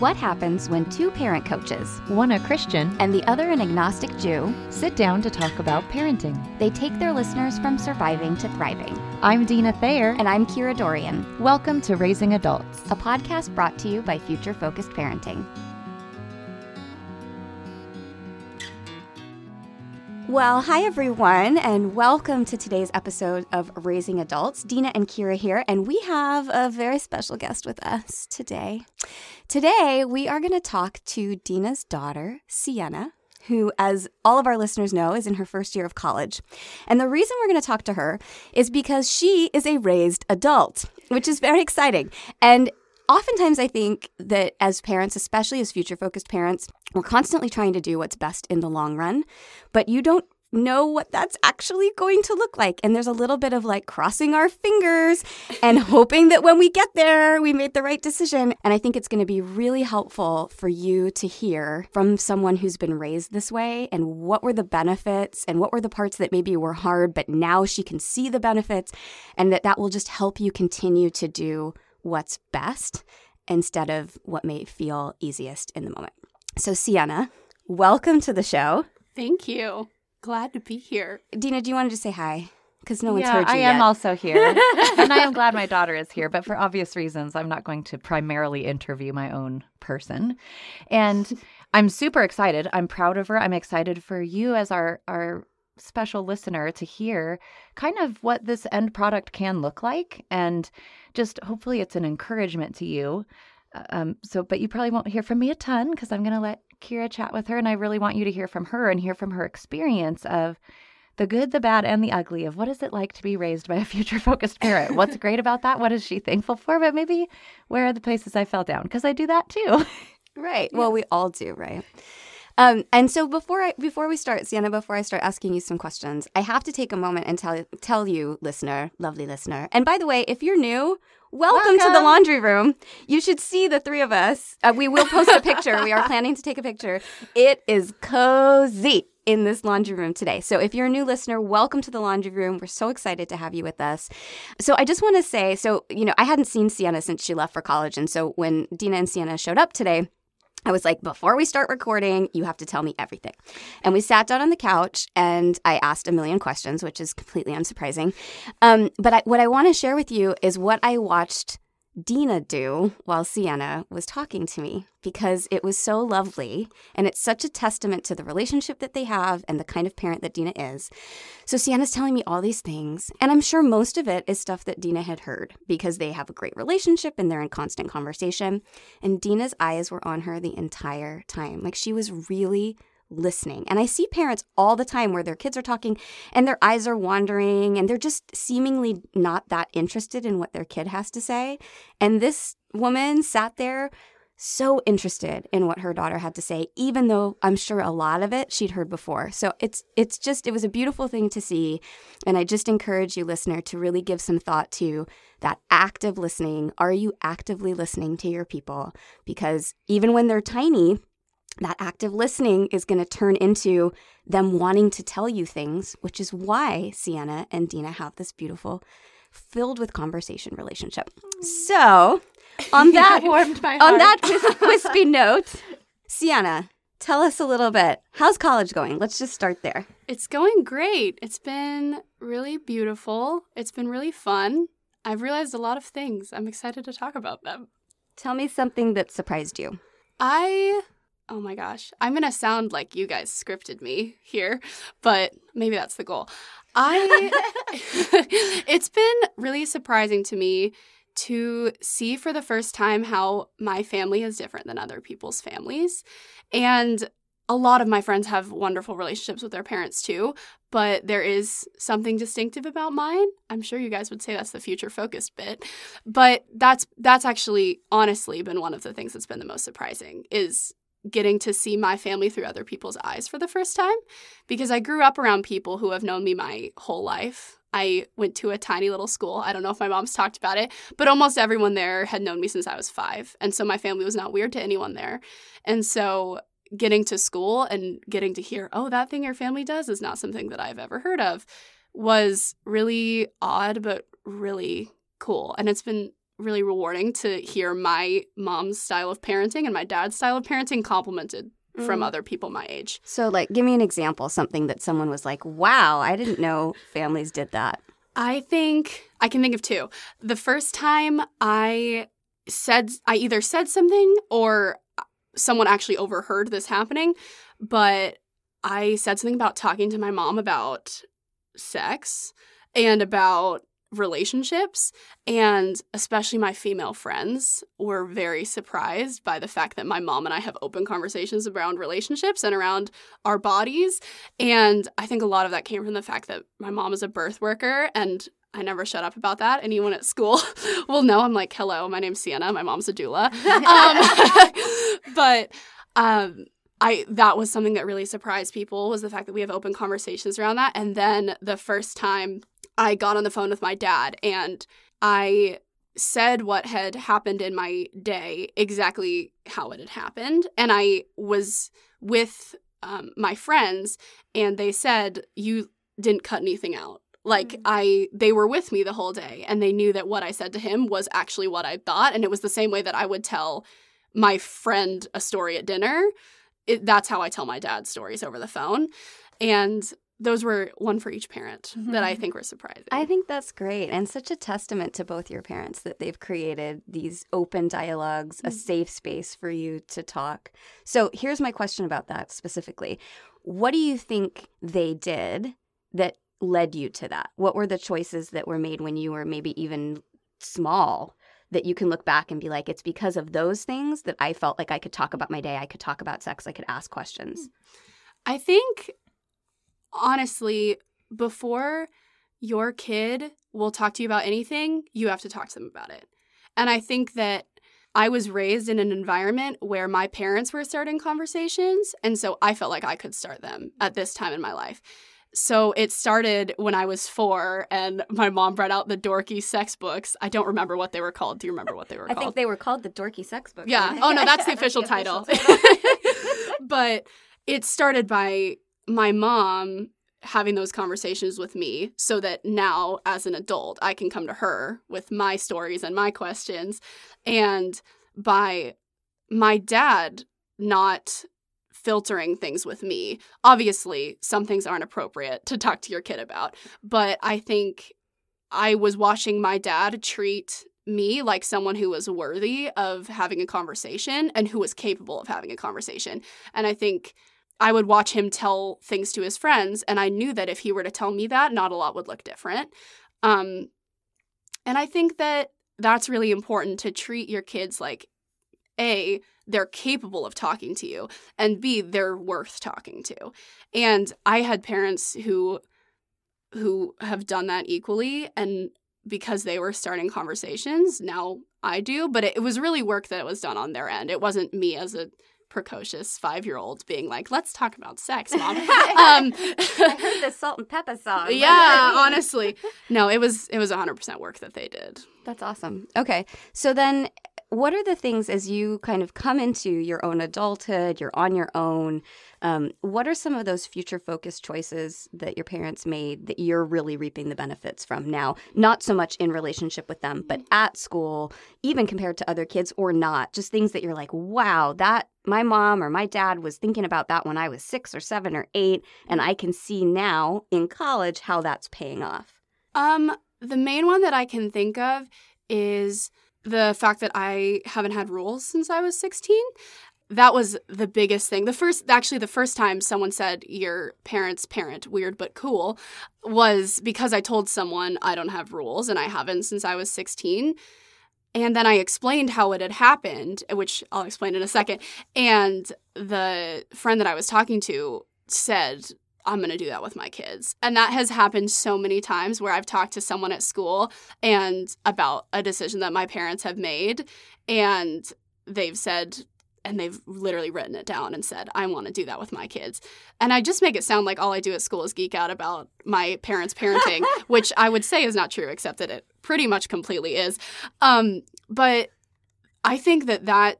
What happens when two parent coaches, one a Christian, and the other an agnostic Jew, sit down to talk about parenting? They take their listeners from surviving to thriving. I'm Dina Thayer. And I'm Kira Dorian. Welcome to Raising Adults, a podcast brought to you by Future Focused Parenting. Well, hi everyone, and welcome to today's episode of Raising Adults. Dina and Kira here, and we have a very special guest with us today. Today, we are going to talk to Dina's daughter, Sienna, who, as all of our listeners know, is in her first year of college. And the reason we're going to talk to her is because she is a raised adult, which is very exciting. And oftentimes I think that as parents, especially as future focused parents, we're constantly trying to do what's best in the long run, but you don't know what that's actually going to look like. And there's a little bit of like crossing our fingers and hoping that when we get there, we made the right decision. And I think it's going to be really helpful for you to hear from someone who's been raised this way and what were the benefits and what were the parts that maybe were hard, but now she can see the benefits and that that will just help you continue to do what's best instead of what may feel easiest in the moment. So, Sienna, welcome to the show. Thank you. Glad to be here. Dina, do you want to just say hi? Because no one's yeah, heard you I yet. am also here. and I am glad my daughter is here, but for obvious reasons, I'm not going to primarily interview my own person. And I'm super excited. I'm proud of her. I'm excited for you as our our special listener to hear kind of what this end product can look like and just hopefully it's an encouragement to you. Uh, um, so but you probably won't hear from me a ton because i'm going to let kira chat with her and i really want you to hear from her and hear from her experience of the good the bad and the ugly of what is it like to be raised by a future focused parent? What's great about that? What is she thankful for? But maybe where are the places i fell down? Because i do that too. Right. Well we all do right um, and so before I before we start, Sienna, before I start asking you some questions, I have to take a moment and tell tell you, listener, lovely listener. And by the way, if you're new, welcome, welcome. to the laundry room. You should see the three of us. Uh, we will post a picture. we are planning to take a picture. It is cozy in this laundry room today. So if you're a new listener, welcome to the laundry room. We're so excited to have you with us. So I just want to say, so you know, I hadn't seen Sienna since she left for college, and so when Dina and Sienna showed up today. I was like, before we start recording, you have to tell me everything. And we sat down on the couch and I asked a million questions, which is completely unsurprising. Um, but I, what I want to share with you is what I watched Dina do while Sienna was talking to me because it was so lovely and it's such a testament to the relationship that they have and the kind of parent that Dina is. So Sienna's telling me all these things, and I'm sure most of it is stuff that Dina had heard because they have a great relationship and they're in constant conversation. And Dina's eyes were on her the entire time. Like she was really listening. And I see parents all the time where their kids are talking and their eyes are wandering and they're just seemingly not that interested in what their kid has to say. And this woman sat there so interested in what her daughter had to say even though I'm sure a lot of it she'd heard before. So it's it's just it was a beautiful thing to see and I just encourage you listener to really give some thought to that active listening. Are you actively listening to your people? Because even when they're tiny, that active listening is going to turn into them wanting to tell you things, which is why Sienna and Dina have this beautiful, filled with conversation relationship. So, on that warmed my heart. on that wispy note, Sienna, tell us a little bit. How's college going? Let's just start there. It's going great. It's been really beautiful. It's been really fun. I've realized a lot of things. I'm excited to talk about them. Tell me something that surprised you. I Oh my gosh. I'm going to sound like you guys scripted me here, but maybe that's the goal. I It's been really surprising to me to see for the first time how my family is different than other people's families. And a lot of my friends have wonderful relationships with their parents too, but there is something distinctive about mine. I'm sure you guys would say that's the future focused bit, but that's that's actually honestly been one of the things that's been the most surprising is getting to see my family through other people's eyes for the first time because I grew up around people who have known me my whole life. I went to a tiny little school. I don't know if my mom's talked about it, but almost everyone there had known me since I was five. And so my family was not weird to anyone there. And so getting to school and getting to hear, oh, that thing your family does is not something that I've ever heard of was really odd, but really cool. And it's been really rewarding to hear my mom's style of parenting and my dad's style of parenting complemented from Mm. other people my age. So, like, give me an example, something that someone was like, wow, I didn't know families did that. I think I can think of two. The first time I said, I either said something or someone actually overheard this happening, but I said something about talking to my mom about sex and about relationships. And especially my female friends were very surprised by the fact that my mom and I have open conversations around relationships and around our bodies. And I think a lot of that came from the fact that my mom is a birth worker and I never shut up about that. Anyone at school will know I'm like, hello, my name's Sienna. My mom's a doula. Um, but um, I that was something that really surprised people was the fact that we have open conversations around that. And then the first time I got on the phone with my dad and I said what had happened in my day exactly how it had happened. And I was with um, my friends and they said, You didn't cut anything out. Like Mhm. I they were with me the whole day and they knew that what I said to him was actually what I thought. And it was the same way that I would tell my friend a story at dinner. It, that's how I tell my dad stories over the phone. And those were one for each parent that I think were surprising. I think that's great and such a testament to both your parents that they've created these open dialogues, a Mm. safe space for you to talk. So here's my question about that specifically. What do you think they did that led you to that? What were the choices that were made when you were maybe even small that you can look back and be like, it's because of those things that I felt like I could talk about my day, I could talk about sex, I could ask questions? Mm. I think, honestly, before your kid will talk to you about anything, you have to talk to them about it. And I think that I was raised in an environment where my parents were starting conversations. And so I felt like I could start them at this time in my life. So it started when I was four, and my mom brought out the dorky sex books. I don't remember what they were called. Do you remember what they were I called? think they were called the dorky sex books. Yeah. Oh no, that's the official official title. title. but it started by my mom having those conversations with me so that now as an adult I can come to her with my stories and my questions and by my dad not filtering things with me. Obviously, some things aren't appropriate to talk to your kid about, but I think I was watching my dad treat me like someone who was worthy of having a conversation and who was capable of having a conversation. And I think I would watch him tell things to his friends, and I knew that if he were to tell me that, not a lot would look different. Um, and I think that that's really important to treat your kids like A, they're capable of talking to you, and B, they're worth talking to. And I had parents who who have done that equally and because they were starting conversations, now I do, but it, it was really work that was done on their end. It wasn't me as a precocious 5-year-old being like, "Let's talk about sex, mom." um I heard the salt and pepper song. Yeah, honestly. No, it was it was 100% work that they did. That's awesome. Okay. So then what are the things as you kind of come into your own adulthood, you're on your own, um, what are some of those future focused choices that your parents made that you're really reaping the benefits from now? Not so much in relationship with them, but at school, even compared to other kids or not, just things that you're like, wow, that my mom or my dad was thinking about that when I was six or seven or eight, and I can see now in college how that's paying off. Um the main one that I can think of is the fact that I haven't had rules since I was 16. That was the biggest thing. The first, actually, the first time someone said your parents' parent, weird but cool, was because I told someone I don't have rules and I haven't since I was 16. And then I explained how it had happened, which I'll explain in a second. And the friend that I was talking to said, I'm going to do that with my kids. And that has happened so many times where I've talked to someone at school and about a decision that my parents have made and they've said and they've literally written it down and said, I want to do that with my kids. And I just make it sound like all I do at school is geek out about my parents' parenting, which I would say is not true, except that it pretty much completely is. Um, but I think that that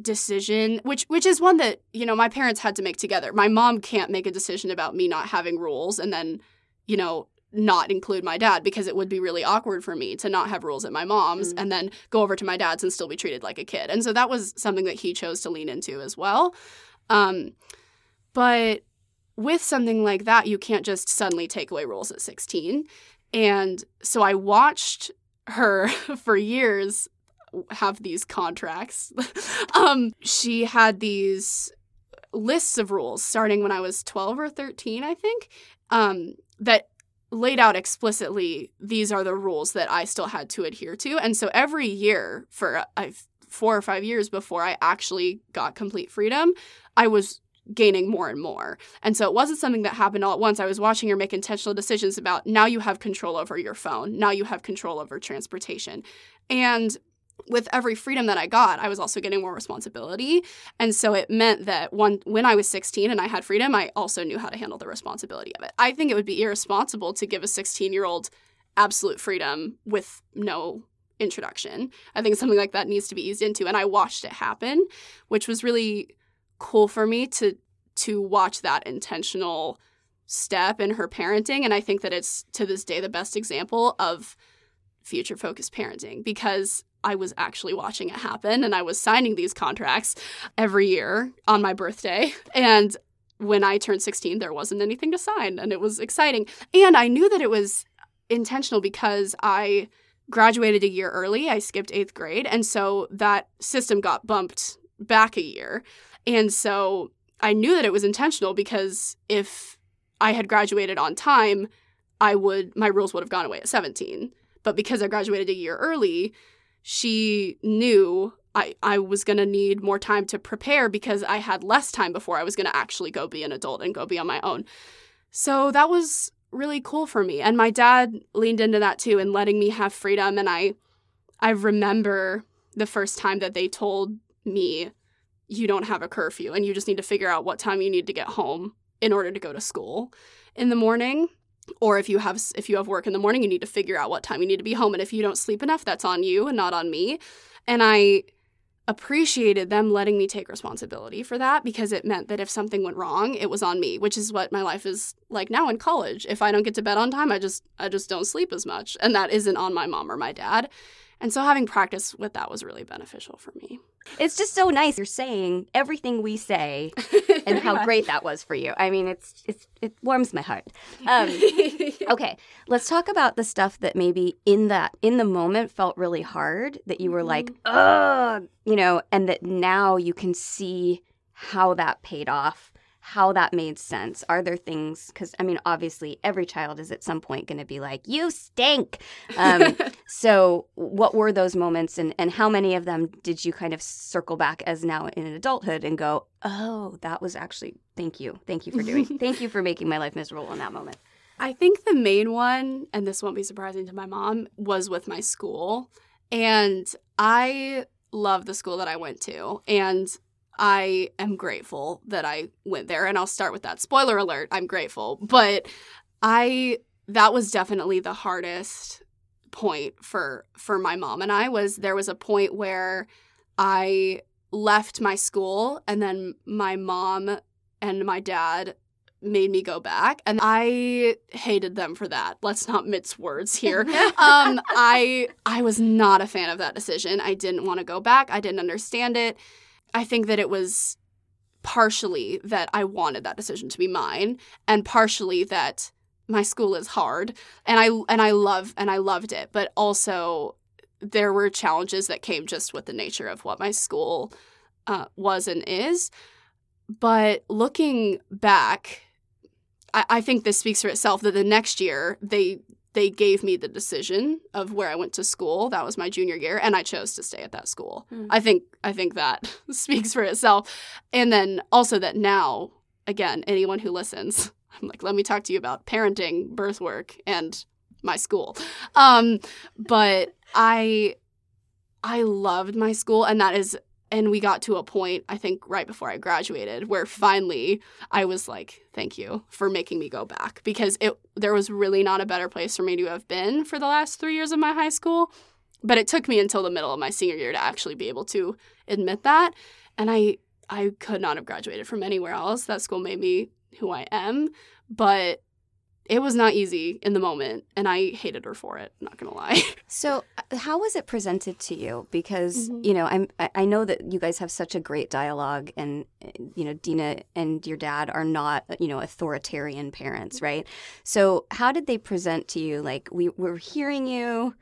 decision which which is one that you know my parents had to make together my mom can't make a decision about me not having rules and then you know not include my dad because it would be really awkward for me to not have rules at my mom's Mm. and then go over to my dad's and still be treated like a kid. And so that was something that he chose to lean into as well. Um, but with something like that, you can't just suddenly take away rules at 16. And so I watched her for years have these contracts. um, she had these lists of rules starting when I was 12 or 13, I think, um, that laid out explicitly these are the rules that I still had to adhere to. And so every year for uh, four or five years before I actually got complete freedom, I was gaining more and more. And so it wasn't something that happened all at once. I was watching her make intentional decisions about now you have control over your phone, now you have control over transportation. And with every freedom that I got, I was also getting more responsibility. And so it meant that one when I was 16 and I had freedom, I also knew how to handle the responsibility of it. I think it would be irresponsible to give a 16-year-old absolute freedom with no introduction. I think something like that needs to be eased into and I watched it happen, which was really cool for me to to watch that intentional step in her parenting and I think that it's to this day the best example of future focused parenting because I was actually watching it happen and I was signing these contracts every year on my birthday. And when I turned 16, there wasn't anything to sign and it was exciting. And I knew that it was intentional because I graduated a year early. I skipped eighth grade. And so that system got bumped back a year. And so I knew that it was intentional because if I had graduated on time, I would, my rules would have gone away at 17. But because I graduated a year early, she knew I, I was going to need more time to prepare because I had less time before I was going to actually go be an adult and go be on my own. So that was really cool for me. And my dad leaned into that too and letting me have freedom. And I, I remember the first time that they told me, you don't have a curfew and you just need to figure out what time you need to get home in order to go to school in the morning or if you have if you have work in the morning you need to figure out what time you need to be home. And if you don't sleep enough that's on you and not on me. And i appreciated them letting me take responsibility for that because it meant that if something went wrong it was on me which is what my life is like now in college. If i don't get to bed on time i just i just don't sleep as much. And that isn't on my mom or my dad and so having practice with that was really beneficial for me It's just so nice. You're saying everything we say and how great that was for you. I mean, it's it's it warms my heart. Um, okay, let's talk about the stuff that maybe in that in the moment felt really hard that you were like, ugh, you know, and that now you can see how that paid off, how that made sense. Are there things? Because I mean, obviously, every child is at some point going to be like, "You stink." Um, so, what were those moments, and and how many of them did you kind of circle back as now in adulthood and go, "Oh, that was actually thank you, thank you for doing, thank you for making my life miserable in that moment." I think the main one, and this won't be surprising to my mom, was with my school. And I love the school that I went to. And I am grateful that I went there. And I'll start with that. Spoiler alert, I'm grateful. But I, that was definitely the hardest point for for my mom and I was there was a point where I left my school and then my mom and my dad made me go back and I hated them for that. Let's not mince words here. um I I was not a fan of that decision. I didn't want to go back. I didn't understand it. I think that it was partially that I wanted that decision to be mine and partially that my school is hard and I and I love and I loved it, but also there were challenges that came just with the nature of what my school uh, was and is. But looking back, I, I think this speaks for itself that the next year they they gave me the decision of where I went to school. That was my junior year, and I chose to stay at that school. Hmm. I think I think that speaks for itself. And then also that now, again, anyone who listens, I'm like, let me talk to you about parenting, birth work, and my school. Um, but I I loved my school, and that is and we got to a point i think right before i graduated where finally i was like thank you for making me go back. Because it there was really not a better place for me to have been for the last 3 years of my high school. But it took me until the middle of my senior year to actually be able to admit that. And i i could not have graduated from anywhere else. That school made me who i am. But it was not easy in the moment, and I hated her for it. Not gonna lie. So, uh, how was it presented to you? Because Mhm. you know, I'm I know that you guys have such a great dialogue, and uh, you know, Dina and your dad are not you know authoritarian parents, right? So, how did they present to you? Like, we we're hearing you,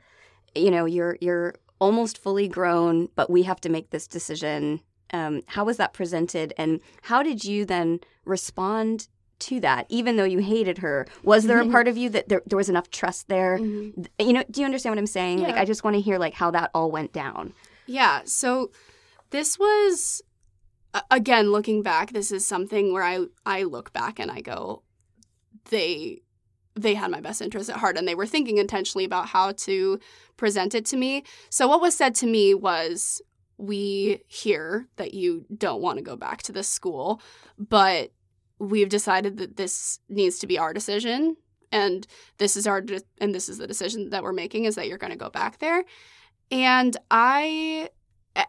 you know, you're you're almost fully grown, but we have to make this decision. Um, how was that presented, and how did you then respond? To that, even though you hated her, was there a part of you that there, there was enough trust there? Mhm. you know do you understand what i'm saying like i just want to hear like how that all went down Yeah, so this was again looking back, this is something where I I look back and I go they they had my best interest at heart and they were thinking intentionally about how to present it to me. So what was said to me was we hear that you don't want to go back to this school, but we've decided that this needs to be our decision and this is our de- and this is the decision that we're making is that you're going to go back there. And I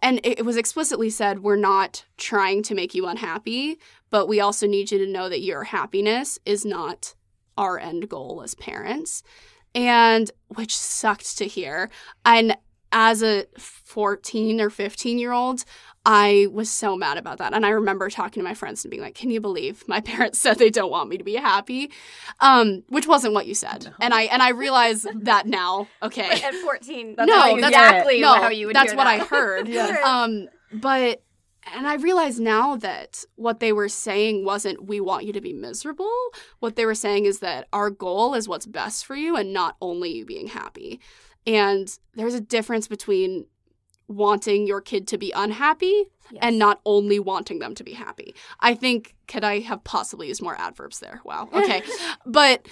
and it was explicitly said we're not trying to make you unhappy, but we also need you to know that your happiness is not our end goal as parents. And which sucked to hear. And as a 14 or 15 year old, I was so mad about that. And I remember talking to my friends and being like, Can you believe my parents said they don't want me to be happy? Um, which wasn't what you said. And I and I realize that now. Okay. at 14 no, how that's exactly no, how you would that's hear what that. I heard. Yes. Um, but and I realize now that what they were saying wasn't we want you to be miserable. What they were saying is that our goal is what's best for you and not only you being happy. And there's a difference between wanting your kid to be unhappy and not only wanting them to be happy. I think could I have possibly used more adverbs there? Wow. Okay. but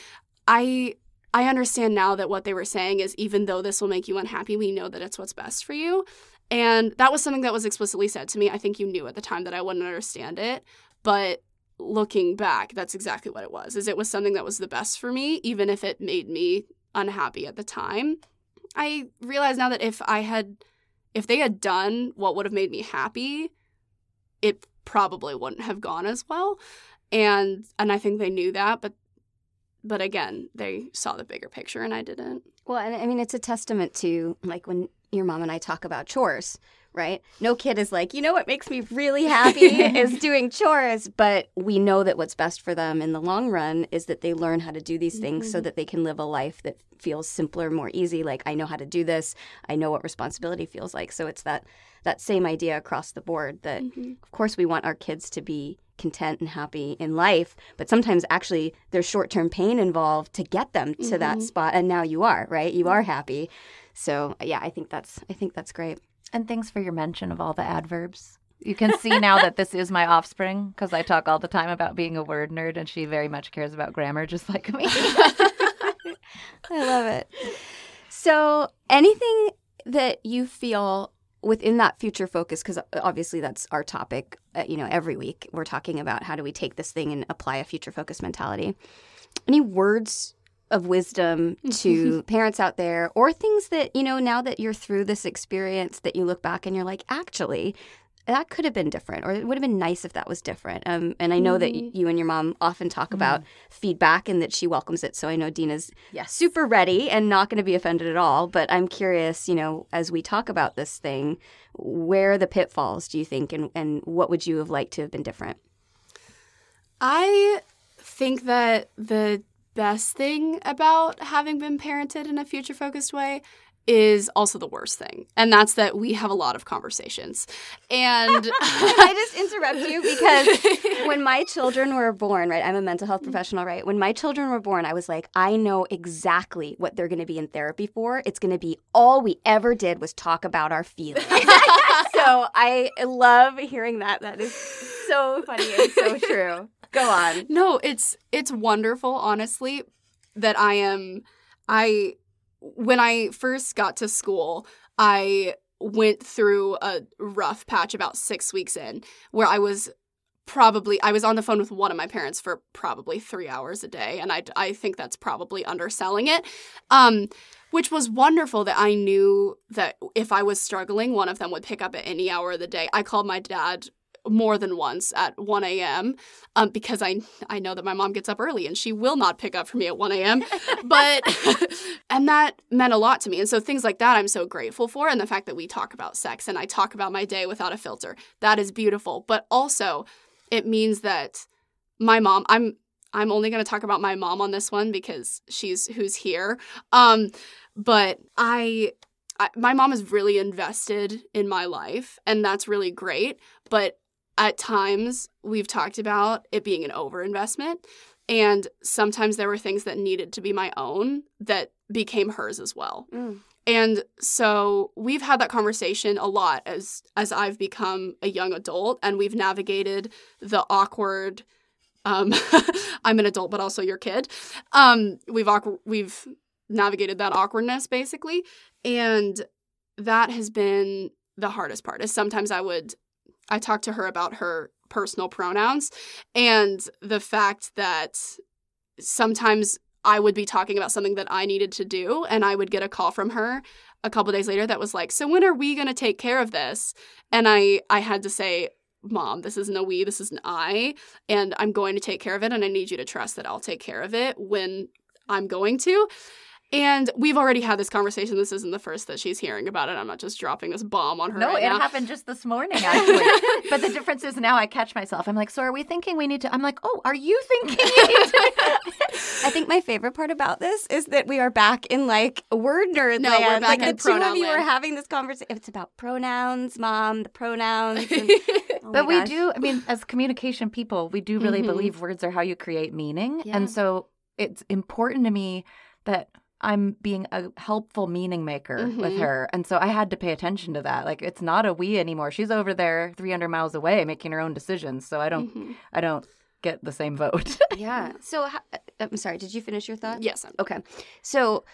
I I understand now that what they were saying is even though this will make you unhappy, we know that it's what's best for you. And that was something that was explicitly said to me. I think you knew at the time that I wouldn't understand it, but looking back, that's exactly what it was. Is it was something that was the best for me even if it made me unhappy at the time. I realize now that if I had if they had done what would have made me happy, it probably wouldn't have gone as well. And and I think they knew that, but but again, they saw the bigger picture and I didn't. well and i mean it's a testament to like when your mom and i talk about chores right? No kid is like you know what makes me really happy is doing chores. But we know that what's best for them in the long run is that they learn how to do these things so Mhm. that they can live a life that feels simpler more easy like i know how to do this. I know what responsibility feels like. So it's that that same idea across the board that of course we want our kids to be content and happy in life but sometimes actually there's short-term pain involved to get them to that Mhm. spot and now you are right? You are happy. So yeah i think that's i think that's great And thanks for your mention of all the adverbs. You can see now that this is my offspring because I talk all the time about being a word nerd, and she very much cares about grammar, just like me. i love it so anything that you feel within that future focus because obviously that's our topic uh, you know every week we're talking about how do we take this thing and apply a future focus mentality any words of wisdom to parents out there or things that you know now that you're through this experience that you look back and you're like actually that could have been different or it would have been nice if that was different um, and i know that Mhm. you and your mom often talk about feedback and that she welcomes it so i know dina's yes. super ready and not going to be offended at all. But I'm curious, you know, as we talk about this thing, where are the pitfalls do you think, and, and what would you have liked to have been different? I think that the best thing about having been parented in a future focused way is also the worst thing. And that's that we have a lot of conversations. And I just interrupt you because when my children were born, right, I'm a mental health professional, right? When my children were born, I was like, I know exactly what they're going to be in therapy for. It's going to be all we ever did was talk about our feelings. so I love hearing that. That is so funny and so true. Go on. No, it's it's wonderful, honestly, that I am I when I first got to school, I went through a rough patch about 6 weeks in where I was probably I was on the phone with one of my parents for probably 3 hours a day and I I think that's probably underselling it. Um which was wonderful that I knew that if I was struggling, one of them would pick up at any hour of the day. I called my dad more than once at 1 a.m. Um, because I I know that my mom gets up early and she will not pick up for me at 1 a.m. but and that meant a lot to me. And so things like that I'm so grateful for. And the fact that we talk about sex and I talk about my day without a filter, that is beautiful. But also it means that my mom, I'm I'm only going to talk about my mom on this one because she's who's here. Um, but I, I, my mom is really invested in my life, and that's really great. But at times, we've talked about it being an overinvestment. And sometimes there were things that needed to be my own that became hers as well. Mm. And so we've had that conversation a lot as as I've become a young adult and we've navigated the awkward um I'm an adult but also your kid. Um we've we've navigated that awkwardness basically and that has been the hardest part. Is sometimes I would I talked to her about her personal pronouns and the fact that sometimes I would be talking about something that I needed to do, and I would get a call from her a couple days later that was like, "So when are we going to take care of this?" And I I had to say, "Mom, this isn't a we, this is an I, and I'm going to take care of it, and I need you to trust that I'll take care of it when I'm going to." And we've already had this conversation. This isn't the first that she's hearing about it. I'm not just dropping this bomb on her. No, right it now. happened just this morning, actually. but the difference is now I catch myself. I'm like, so are we thinking we need to? I'm like, oh, are you thinking you need to? I think my favorite part about this is that we are back in like word nerd No, we're land. back like in the two of pronoun you are having this conversation. It's about pronouns, mom, the pronouns. And, oh but we gosh. do, I mean, as communication people, we do really Mhm. believe words are how you create meaning. Yeah. And so it's important to me that I'm being a helpful meaning maker with Mhm. her. And so I had to pay attention to that. Like it's not a we anymore. She's over there 300 miles away making her own decisions. So I don't Mhm. I don't get the same vote. Yeah. So uh, I'm sorry. Did you finish your thought? Yes, I'm Okay. So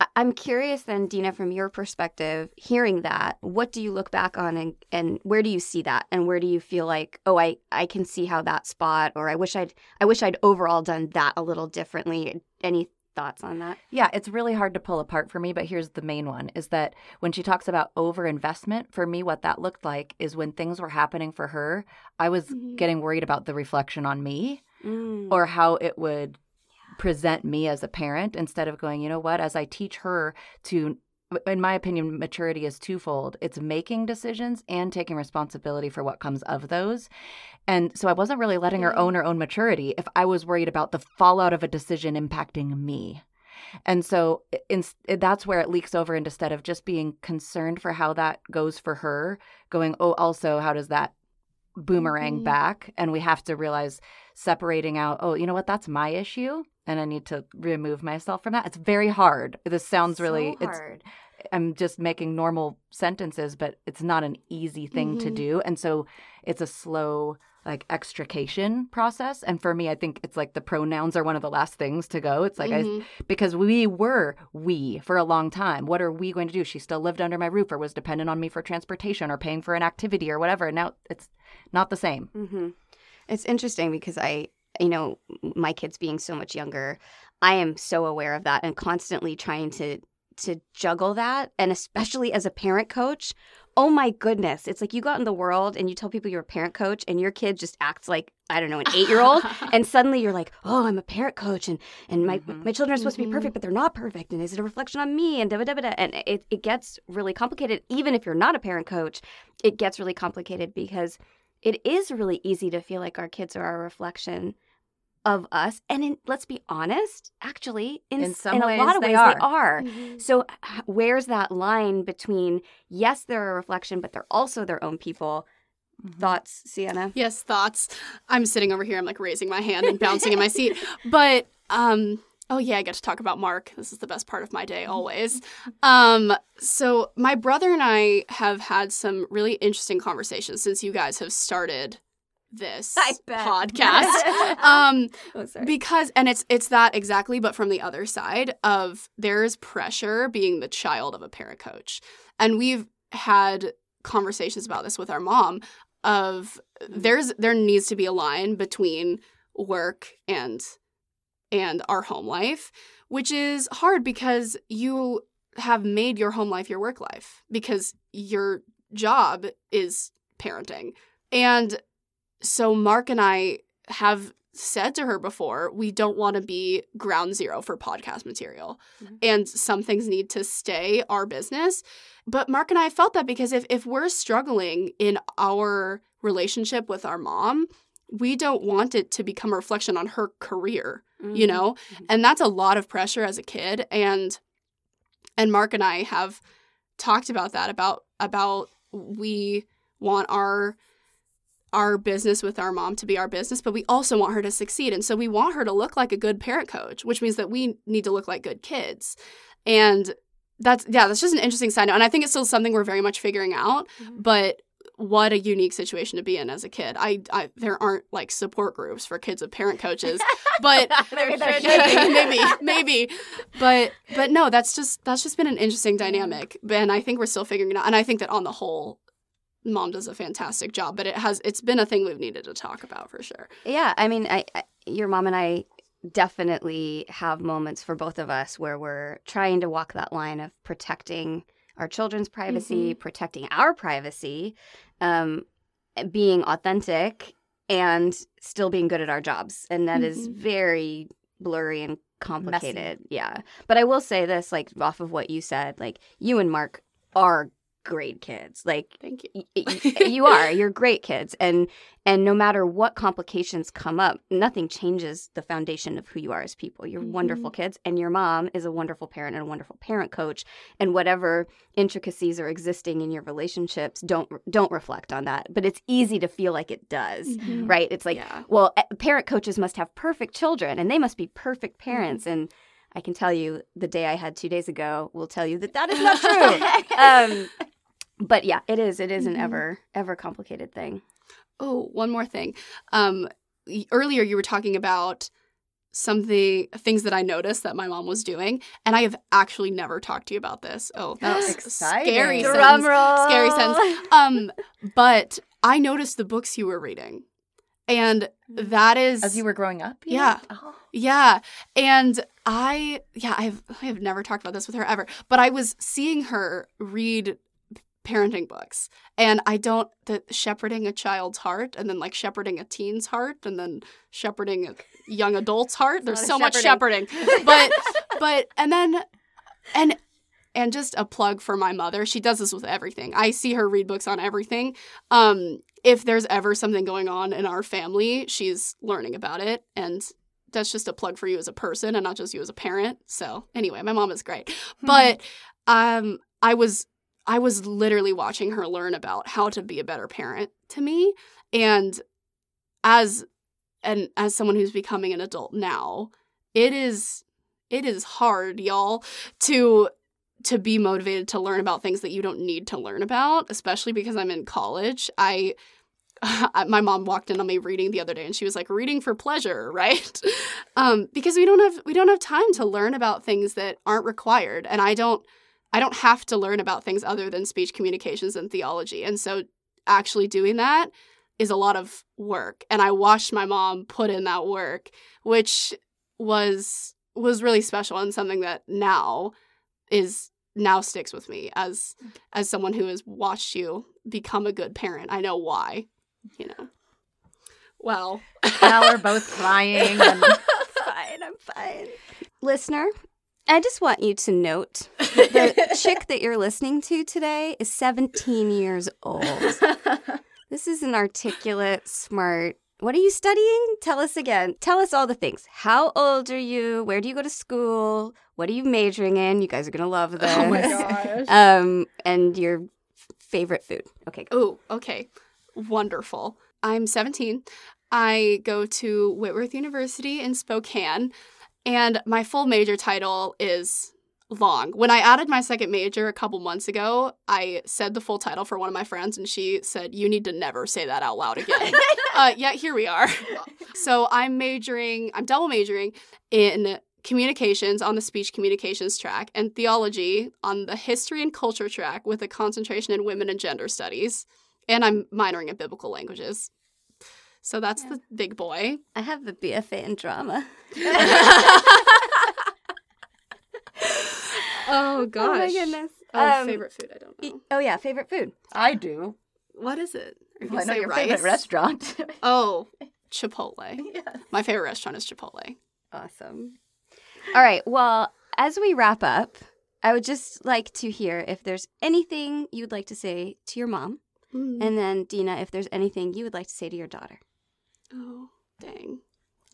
I- I'm curious then, Dina, from your perspective, hearing that, what do you look back on and, and where do you see that? And where do you feel like, oh, I, I can see how that spot or I wish I'd I wish I'd overall done that a little differently. Any thoughts on that? Yeah, it's really hard to pull apart for me, but here's the main one is that when she talks about overinvestment, for me, what that looked like is when things were happening for her, I was Mhm. getting worried about the reflection on me Mm. or how it would present me as a parent instead of going, you know what, as I teach her to. In my opinion, maturity is twofold. It's making decisions and taking responsibility for what comes of those. And so I wasn't really letting her own her own maturity if I was worried about the fallout of a decision impacting me. And so in, that's where it leaks over into instead of just being concerned for how that goes for her, going, oh, also, how does that boomerang Mhm. back? And we have to realize separating out, oh, you know what, that's my issue. And I need to remove myself from that. It's very hard. This sounds really, so it's hard. I'm just making normal sentences, but it's not an easy thing to Mhm. do. And so it's a slow like extrication process. And for me, I think it's like the pronouns are one of the last things to go. It's like Mhm. I because we were we for a long time. What are we going to do? She still lived under my roof or was dependent on me for transportation or paying for an activity or whatever. And now it's not the same. Mm-hmm. It's interesting because I, you know, my kids being so much younger, I am so aware of that and constantly trying to to juggle that, and especially as a parent coach. Oh my goodness! It's like you go out in the world and you tell people you're a parent coach, and your kid just acts like I don't know an eight year old, and suddenly you're like, oh, I'm a parent coach, and and my Mhm. my children are supposed to Mhm. be perfect, but they're not perfect, and is it a reflection on me? And da da da da, and it it gets really complicated. Even if you're not a parent coach, it gets really complicated because it is really easy to feel like our kids are a reflection of us. And in, let's be honest, actually, in, In some in a lot of they ways, are. they are. Mhm. So, where's that line between, yes, they're a reflection, but they're also their own people? Mm-hmm. Thoughts, Sienna? Yes, thoughts. I'm sitting over here. I'm like raising my hand and bouncing in my seat. But um, oh yeah, I get to talk about Mark. This is the best part of my day always. Um, so my brother and I have had some really interesting conversations since you guys have started this podcast. um, Oh, because and it's it's that exactly but from the other side of there's pressure being the child of a parent coach and we've had conversations about this with our mom of there's there needs to be a line between work and and our home life which is hard because you have made your home life your work life because your job is parenting And so Mark and I have said to her before, we don't want to be ground zero for podcast material. Mhm. And some things need to stay our business. But Mark and I felt that because if, if we're struggling in our relationship with our mom, we don't want it to become a reflection on her career, you Mhm. know? Mhm. And that's a lot of pressure as a kid. And and Mark and I have talked about that, about about we want our our business with our mom to be our business, but we also want her to succeed. And so we want her to look like a good parent coach, which means that we need to look like good kids. And that's yeah, that's just an interesting side note. And I think it's still something we're very much figuring out. Mhm. But what a unique situation to be in as a kid. I, I there aren't like support groups for kids of parent coaches, but There There should should be. maybe maybe but but no that's just that's just been an interesting dynamic and i think we're still figuring it out and i think that on the whole mom does a fantastic job but it has it's been a thing we've needed to talk about for sure Yeah, I mean, I, I your mom and I definitely have moments for both of us where we're trying to walk that line of protecting our children's privacy, protecting our privacy, um, being authentic, and still being good at our jobs, and that is Mhm. very blurry and complicated. Yeah, but I will say this, like off of what you said, like you and Mark are great kids, like thank you. y- you are. You're great kids. And and no matter what complications come up nothing changes the foundation of who you are as people. You're wonderful kids and your mom is a wonderful parent and a wonderful parent coach and whatever intricacies are existing in your relationships don't don't reflect on that. But it's easy to feel like it does Mhm. right? It's like yeah. well parent coaches must have perfect children and they must be perfect parents. And i can tell you the day i had two days ago will tell you that that is not true. Um, but yeah, it is. It is an Mhm. ever, ever complicated thing. oh one more thing um earlier you were talking about something things that i noticed that my mom was doing and i have actually never talked to you about this oh that's Exciting. scary Drum sentence. roll. Scary sentence. um but i noticed the books you were reading and that is As you were growing up? you Yeah. Oh. yeah and i yeah i've i've never talked about this with her ever but i was seeing her read parenting books. And i don't the shepherding a child's heart and then like shepherding a teen's heart and then shepherding a young adult's heart. There's so much shepherding. But but and then and and just a plug for my mother. She does this with everything. I see her read books on everything. Um if there's ever something going on in our family she's learning about it. And that's just a plug for you as a person and not just you as a parent. So anyway my mom is great. But um i was i was literally watching her learn about how to be a better parent to me. And as and as someone who's becoming an adult now it is it is hard y'all to to be motivated to learn about things that you don't need to learn about especially because i'm in college. I my mom walked in on me reading the other day and she was like reading for pleasure right? Um because we don't have we don't have time to learn about things that aren't required. And i don't i don't have to learn about things other than speech communications and theology and so actually doing that is a lot of work and i watched my mom put in that work which was was really special and something that now is now sticks with me as as someone who has watched you become a good parent i know why you know Well, now we're both crying. And fine, I'm fine. Listener, I just want you to note the chick that you're listening to today is 17 years old. This is an articulate, smart. What are you studying? Tell us again. Tell us all the things. How old are you? Where do you go to school? What are you majoring in? You guys are gonna love this. Oh my gosh. Um, and your favorite food. Okay. Oh, okay. Wonderful. I'm 17. I go to Whitworth University in Spokane, and my full major title is long. When I added my second major a couple months ago, I said the full title for one of my friends, and she said, You need to never say that out loud again. uh, yet here we are. so I'm majoring, I'm double majoring in communications on the speech communications track and theology on the history and culture track with a concentration in women and gender studies. And I'm minoring in biblical languages. So that's the big boy. I have the BFA in drama. Oh gosh. Oh my goodness. Oh, Um, favorite food? I don't y- know. Oh yeah, favorite food. I do. What is it? Are you Well, I know say your rice? favorite restaurant. Oh, Chipotle. yes. My favorite restaurant is Chipotle. Awesome. All right. Well, as we wrap up, I would just like to hear if there's anything you'd like to say to your mom. Mm. And then, Dina, if there's anything you would like to say to your daughter. Oh, dang.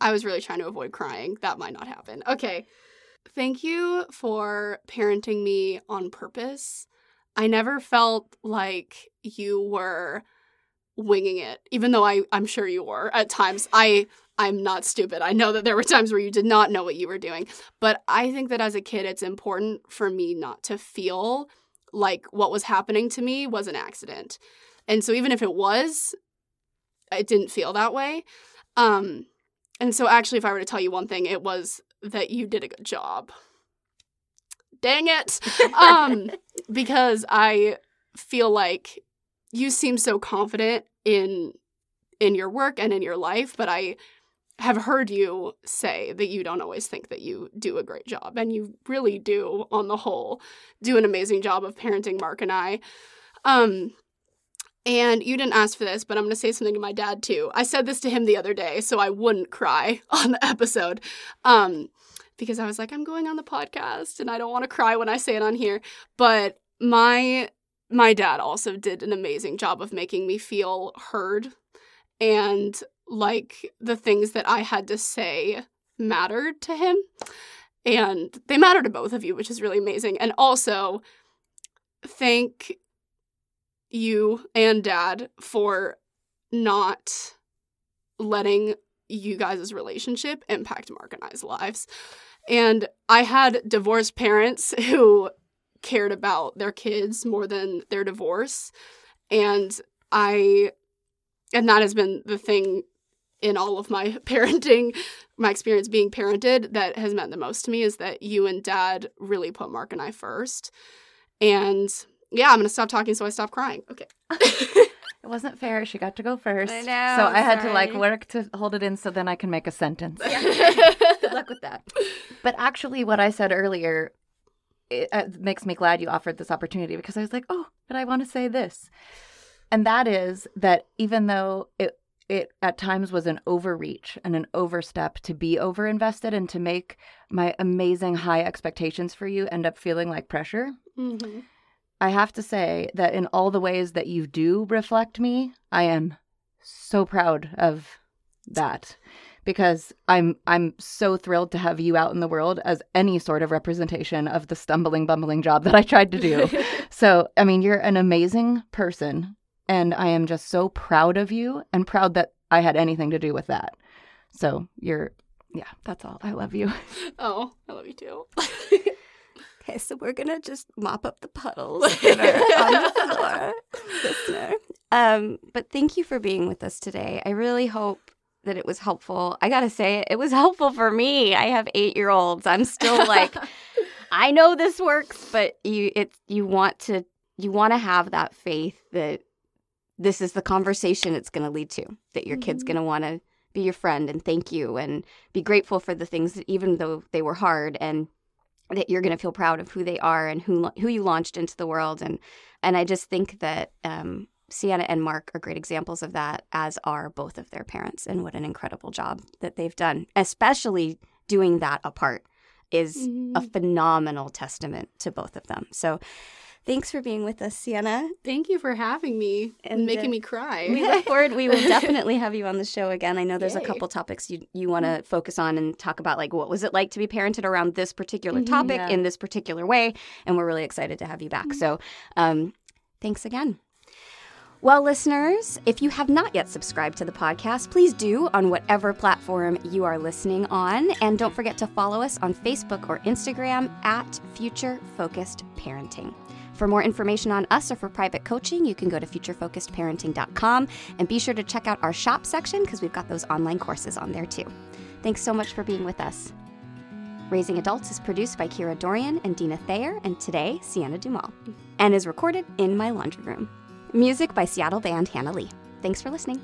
I was really trying to avoid crying. That might not happen. Okay. Thank you for parenting me on purpose. I never felt like you were winging it, even though I, I'm sure you were at times. I I'm not stupid. I know that there were times where you did not know what you were doing. But I think that as a kid, it's important for me not to feel like what was happening to me was an accident. And so even if it was, it didn't feel that way. Um, and so actually, if I were to tell you one thing, it was that you did a good job. Dang it. Um, because I feel like you seem so confident in in your work and in your life, but I have heard you say that you don't always think that you do a great job, and you really do, on the whole, do an amazing job of parenting Mark and I. Um, and you didn't ask for this, but I'm going to say something to my dad too. I said this to him the other day so I wouldn't cry on the episode. Um, because I was like, I'm going on the podcast and I don't want to cry when I say it on here. But my my dad also did an amazing job of making me feel heard and like the things that I had to say mattered to him. And they matter to both of you, which is really amazing. And also, thank you and dad for not letting you guys' relationship impact Mark and I's lives. And I had divorced parents who cared about their kids more than their divorce. And I, and that has been the thing in all of my parenting, my experience being parented, that has meant the most to me is that you and dad really put Mark and I first. And yeah, I'm going to stop talking so I stop crying. Okay. It wasn't fair. She got to go first. I know, So I had to like work to hold it in so then I can make a sentence. Good luck with that. But actually, what I said earlier it, uh, makes me glad you offered this opportunity because I was like, oh, but I want to say this. And that is that even though it, it at times was an overreach and an overstep to be overinvested and to make my amazing high expectations for you end up feeling like pressure, Mhm. I have to say that in all the ways that you do reflect me, I am so proud of that because I'm I'm so thrilled to have you out in the world as any sort of representation of the stumbling bumbling job that I tried to do. so, I mean, you're an amazing person and I am just so proud of you and proud that I had anything to do with that. So, you're yeah, that's all. I love you. Oh, I love you too. Okay, so we're gonna just mop up the puddles that are on the floor, listener. Um, but thank you for being with us today. I really hope that it was helpful. I gotta say, it was helpful for me. I have eight year olds. I'm still like, I know this works, but you it's you want to you want to have that faith that this is the conversation it's gonna lead to. That your kid's Mhm. gonna want to be your friend and thank you and be grateful for the things that even though they were hard and that you're going to feel proud of who they are and who who you launched into the world and and I just think that um, Sienna and Mark are great examples of that as are both of their parents and what an incredible job that they've done especially doing that apart is a Mhm. phenomenal testament to both of them so thanks for being with us Sienna Thank you for having me and, And, making uh, me cry. we look forward. We will definitely have you on the show again. I know there's a couple topics you you want to focus on and talk about, like what was it like to be parented around this particular Mhm, topic yeah. in this particular way, and we're really excited to have you back. So, um, thanks again. Well, listeners, if you have not yet subscribed to the podcast, please do on whatever platform you are listening on. And don't forget to follow us on Facebook or Instagram at Future Focused Parenting. For more information on us or for private coaching, you can go to futurefocusedparenting.com and be sure to check out our shop section because we've got those online courses on there too. Thanks so much for being with us. Raising Adults is produced by Kira Dorian and Dina Thayer, and today, Sienna Dumal, and is recorded in my laundry room. Music by Seattle band Hannah Lee. Thanks for listening.